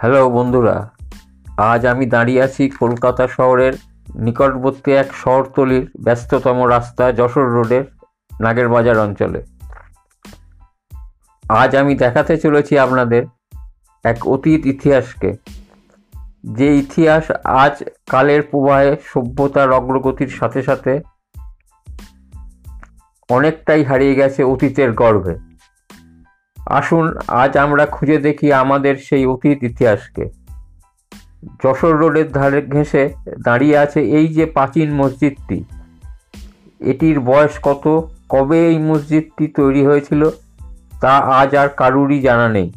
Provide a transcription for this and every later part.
Hello বন্ধুরা, আজ আমি দাঁড়িয়ে আছি কলকাতা শহরের নিকটবর্তী এক শহরতলির ব্যস্ততম রাস্তা যশোর রোডের নাগের বাজার অঞ্চলে। আজ আমি দেখাতে চলেছি আপনাদের এক অতীত ইতিহাসকে। যে ইতিহাস আজ কালের প্রবাহে সভ্যতার অগ্রগতির সাথে সাথে অনেকটাই হারিয়ে গেছে অতীতের গর্ভে। আসুন, আজ আমরা খুঁজে দেখি আমাদের সেই অতীত ইতিহাসকে। যশোর রোডের ধারে ঘেঁষে দাঁড়িয়ে আছে এই যে প্রাচীন মসজিদটি। এটির বয়স কত? কবে এই মসজিদটি তৈরি হয়েছিল? তা আজ আর কারুরই জানা নেই।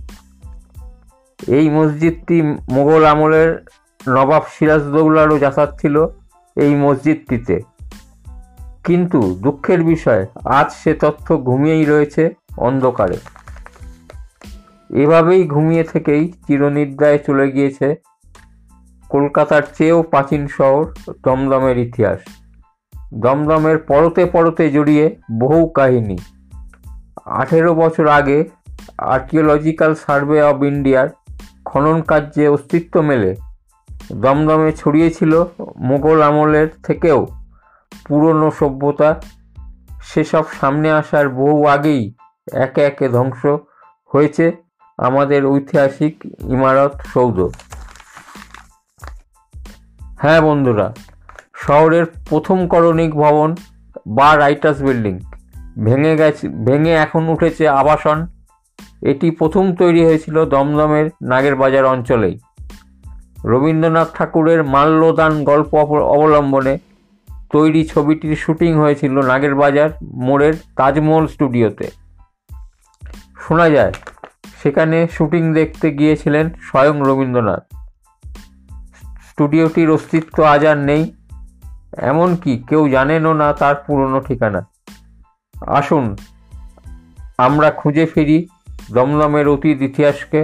এই মসজিদটি মোগল আমলের নবাব সিরাজদৌলারও যাতায়াত ছিল এই মসজিদটিতে। কিন্তু দুঃখের বিষয়, আজ সে তথ্য ঘুমিয়েই রয়েছে অন্ধকারে। এভাবেই ঘুমিয়ে থেকেই চিরনিদ্রায় চলে গিয়েছে কলকাতার চেয়েও প্রাচীন শহর দমদমের ইতিহাস। দমদমের পরতে পরতে জড়িয়ে বহু কাহিনী। আঠেরো বছর আগে আর্কিওলজিক্যাল সার্ভে অব ইন্ডিয়ার খনন কার্যে অস্তিত্ব মেলে। দমদমে ছড়িয়েছিল মোগল আমলের থেকেও পুরনো সভ্যতা। সেসব সামনে আসার বহু আগেই একে একে ধ্বংস হয়েছে। আমাদের ঐতিহাসিক ইমারত সৌধ। হ্যাঁ বন্ধুরা, শহরের প্রথম করণিক ভবন বা রাইটার্স বিল্ডিং। ভেঙে গেছে, ভেঙে এখন উঠেছে আবাসন। এটি প্রথম তৈরি হয়েছিল দমদমের নাগের বাজার অঞ্চলেই। রবীন্দ্রনাথ ঠাকুরের মাল্যদান গল্প অবলম্বনে তৈরি ছবিটির শুটিং হয়েছিল নাগের বাজার মোড়ের তাজমহল স্টুডিওতে। শোনা যায় সেখানে শুটিং দেখতে গিয়েছিলেন স্বয়ং রবীন্দ্রনাথ। স্টুডিওটির অস্তিত্ব আজ আর নেই, এমনকি কেউ জানেনও না তার পুরনো ঠিকানা। আসুন, আমরা খুঁজে ফিরি দমদমের অতীত ইতিহাসকে,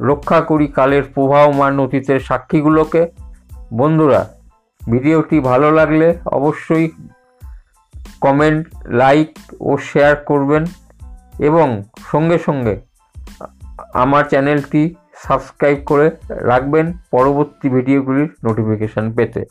রক্ষা করি কালের প্রবাহমান অতীতের সাক্ষীগুলোকে। বন্ধুরা, ভিডিওটি ভালো লাগলে অবশ্যই কমেন্ট, লাইক ও শেয়ার করবেন এবং সঙ্গে সঙ্গে আমার চ্যানেলটি সাবস্ক্রাইব করে রাখবেন পরবর্তী ভিডিওগুলির নোটিফিকেশান পেতে।